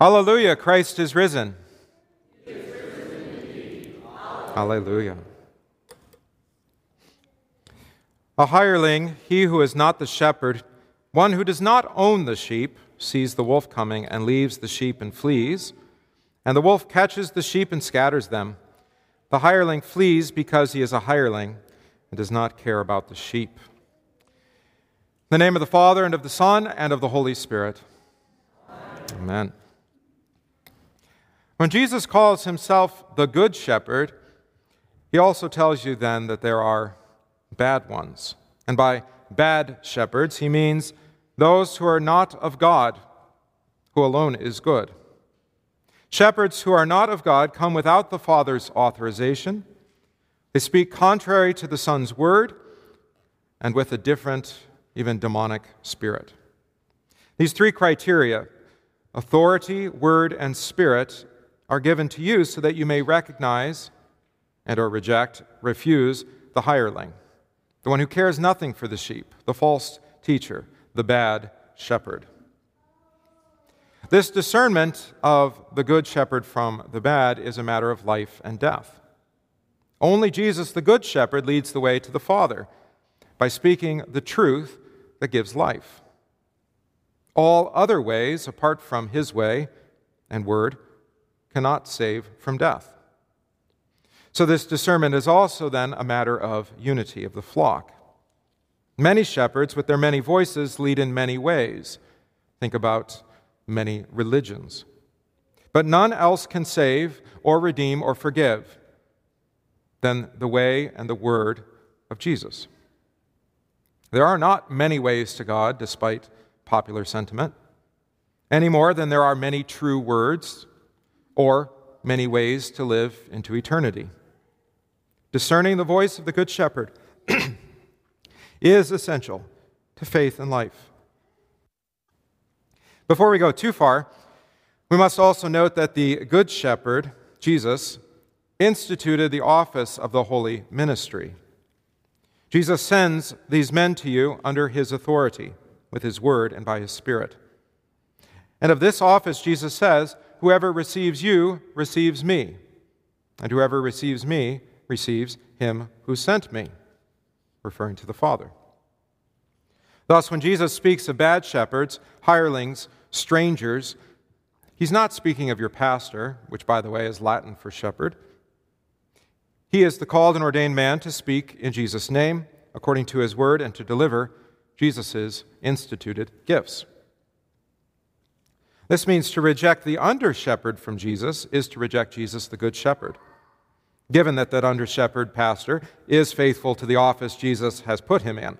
Hallelujah, Christ is risen. Hallelujah. A hireling, he who is not the shepherd, one who does not own the sheep, sees the wolf coming and leaves the sheep and flees. And the wolf catches the sheep and scatters them. The hireling flees because he is a hireling and does not care about the sheep. In the name of the Father, and of the Son, and of the Holy Spirit. Amen. Amen. When Jesus calls himself the Good Shepherd, he also tells you then that there are bad ones. And by bad shepherds, he means those who are not of God, who alone is good. Shepherds who are not of God come without the Father's authorization. They speak contrary to the Son's word and with a different, even demonic spirit. These three criteria authority, word, and spirit are given to you so that you may recognize and or reject, refuse the hireling, the one who cares nothing for the sheep, the false teacher, the bad shepherd. This discernment of the good shepherd from the bad is a matter of life and death. Only Jesus, the good shepherd, leads the way to the Father by speaking the truth that gives life. All other ways, apart from his way and word, cannot save from death. So, this discernment is also then a matter of unity of the flock. Many shepherds, with their many voices, lead in many ways. Think about many religions. But none else can save or redeem or forgive than the way and the word of Jesus. There are not many ways to God, despite popular sentiment, any more than there are many true words or many ways to live into eternity. Discerning the voice of the Good Shepherd is essential to faith and life. Before we go too far, we must also note that the Good Shepherd, Jesus, instituted the office of the holy ministry. Jesus sends these men to you under his authority, with his word and by his spirit. And of this office, Jesus says, Whoever receives you receives me, and whoever receives me receives him who sent me, referring to the Father. Thus, when Jesus speaks of bad shepherds, hirelings, strangers, he's not speaking of your pastor, which, by the way, is Latin for shepherd. He is the called and ordained man to speak in Jesus' name, according to his word, and to deliver Jesus' instituted gifts. This means to reject the under shepherd from Jesus is to reject Jesus, the good shepherd. Given that that under shepherd pastor is faithful to the office Jesus has put him in,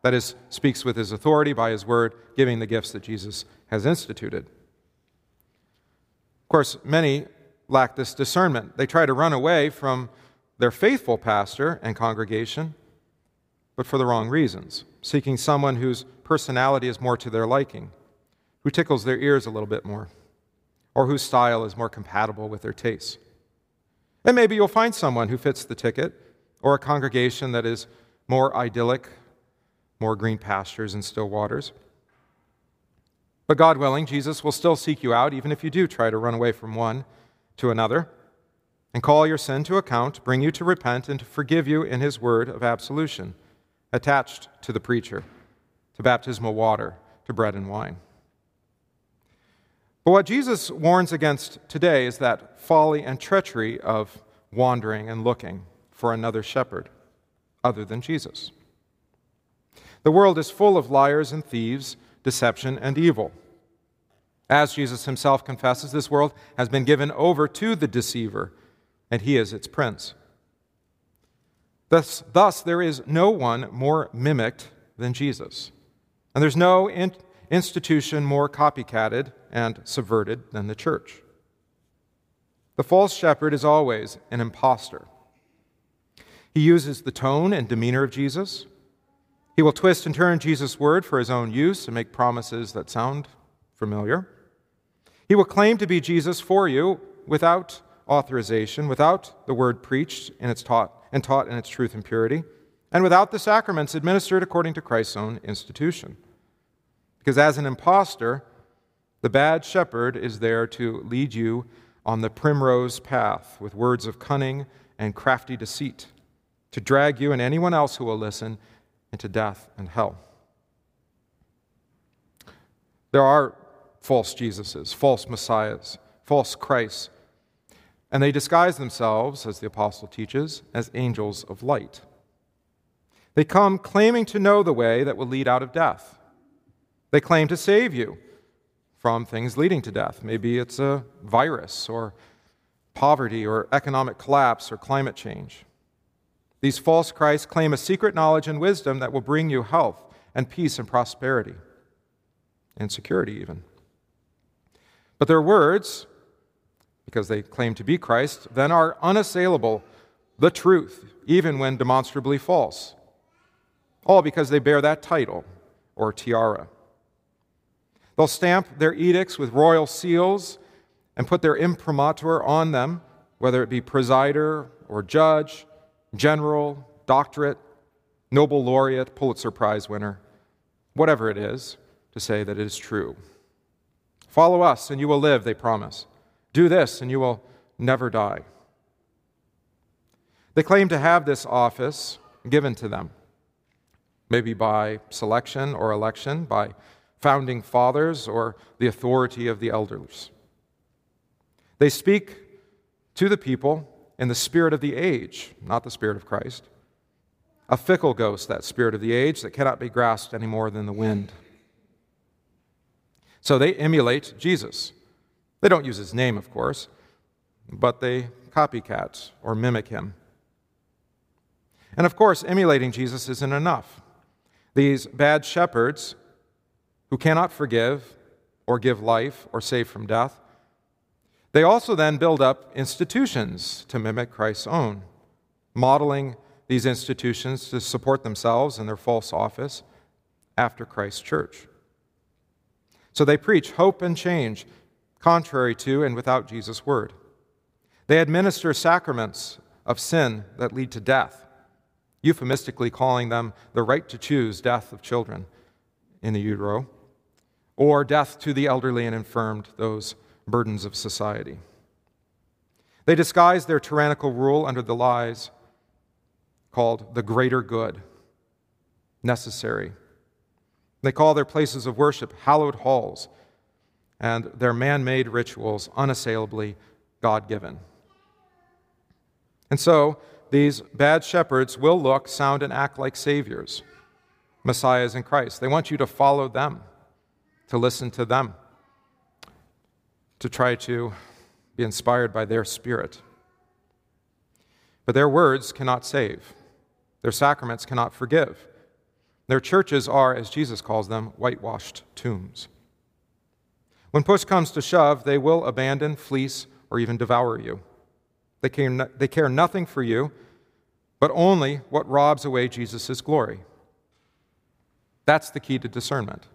that is, speaks with his authority by his word, giving the gifts that Jesus has instituted. Of course, many lack this discernment. They try to run away from their faithful pastor and congregation, but for the wrong reasons, seeking someone whose personality is more to their liking who tickles their ears a little bit more, or whose style is more compatible with their tastes. And maybe you'll find someone who fits the ticket, or a congregation that is more idyllic, more green pastures and still waters. But God willing, Jesus will still seek you out, even if you do try to run away from one to another, and call your sin to account, bring you to repent, and to forgive you in his word of absolution, attached to the preacher, to baptismal water, to bread and wine. But what Jesus warns against today is that folly and treachery of wandering and looking for another shepherd other than Jesus. The world is full of liars and thieves, deception and evil. As Jesus himself confesses, this world has been given over to the deceiver, and he is its prince. Thus, thus there is no one more mimicked than Jesus. And there's no in- institution more copycatted and subverted than the church. The false shepherd is always an impostor. He uses the tone and demeanor of Jesus. He will twist and turn Jesus' word for his own use and make promises that sound familiar. He will claim to be Jesus for you without authorization, without the word preached and its taught and taught in its truth and purity, and without the sacraments administered according to Christ's own institution. Because as an impostor, The bad shepherd is there to lead you on the primrose path with words of cunning and crafty deceit, to drag you and anyone else who will listen into death and hell. There are false Jesuses, false Messiahs, false Christs, and they disguise themselves, as the apostle teaches, as angels of light. They come claiming to know the way that will lead out of death. They claim to save you from things leading to death. Maybe it's a virus or poverty or economic collapse or climate change. These false Christs claim a secret knowledge and wisdom that will bring you health and peace and prosperity and security, even. But their words, because they claim to be Christ, then are unassailable, the truth, even when demonstrably false. All because they bear that title or tiara. They'll stamp their edicts with royal seals and put their imprimatur on them, whether it be presider or judge, general, doctorate, Nobel laureate, Pulitzer Prize winner, whatever it is, to say that it is true. Follow us and you will live, they promise. Do this and you will never die. They claim to have this office given to them, maybe by selection or election, by founding fathers or the authority of the elders. They speak to the people in the spirit of the age, not the spirit of Christ. A fickle ghost, that spirit of the age that cannot be grasped any more than the wind. So they emulate Jesus. They don't use his name, of course, but they copycat or mimic him. And of course, emulating Jesus isn't enough. These bad shepherds who cannot forgive or give life or save from death. They also then build up institutions to mimic Christ's own, modeling these institutions to support themselves in their false office after Christ's church. So they preach hope and change, contrary to and without Jesus' word. They administer sacraments of sin that lead to death, euphemistically calling them the right to choose death of children in the utero or death to the elderly and infirmed, those burdens of society. They disguise their tyrannical rule under the lies called the greater good, necessary. They call their places of worship hallowed halls, and their man made rituals unassailably God given. And so, these bad shepherds will look, sound, and act like saviors, messiahs in Christ. They want you to follow them to listen to them, to try to be inspired by their spirit. But their words cannot save, their sacraments cannot forgive. Their churches are, as Jesus calls them, whitewashed tombs. When push comes to shove, they will abandon, fleece, or even devour you. They care, no, they care nothing for you, but only what robs away Jesus' glory. That's the key to discernment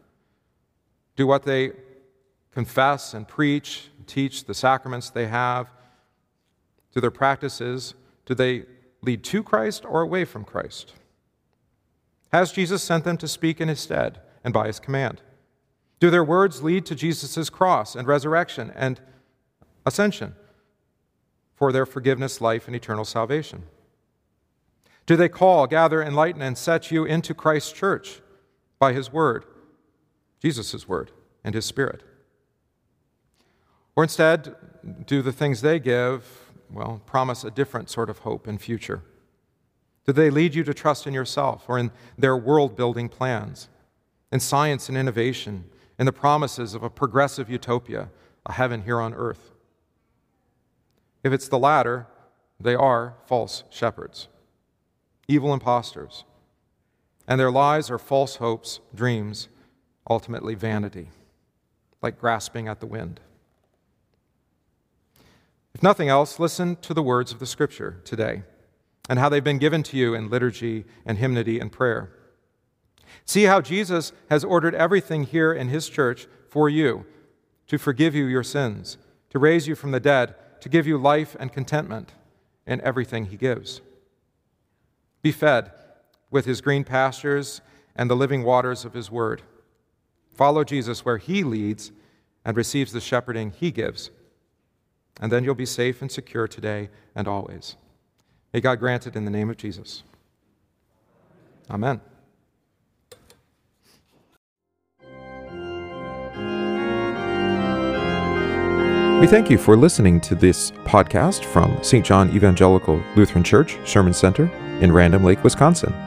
do what they confess and preach, teach the sacraments they have, do their practices, do they lead to Christ or away from Christ? Has Jesus sent them to speak in his stead and by his command? Do their words lead to Jesus' cross and resurrection and ascension for their forgiveness, life, and eternal salvation? Do they call, gather, enlighten, and set you into Christ's church by his word? Jesus' word and his spirit? Or instead, do the things they give, well, promise a different sort of hope and future? Do they lead you to trust in yourself or in their world building plans, in science and innovation, in the promises of a progressive utopia, a heaven here on earth? If it's the latter, they are false shepherds, evil impostors, and their lies are false hopes, dreams, ultimately vanity, like grasping at the wind. If nothing else, listen to the words of the Scripture today and how they've been given to you in liturgy and hymnody and prayer. See how Jesus has ordered everything here in his church for you to forgive you your sins, to raise you from the dead, to give you life and contentment in everything he gives. Be fed with his green pastures and the living waters of his word. Follow Jesus where he leads and receives the shepherding he gives. And then you'll be safe and secure today and always. May God grant it in the name of Jesus. Amen. We thank you for listening to this podcast from St. John Evangelical Lutheran Church Sherman Center in Random Lake, Wisconsin.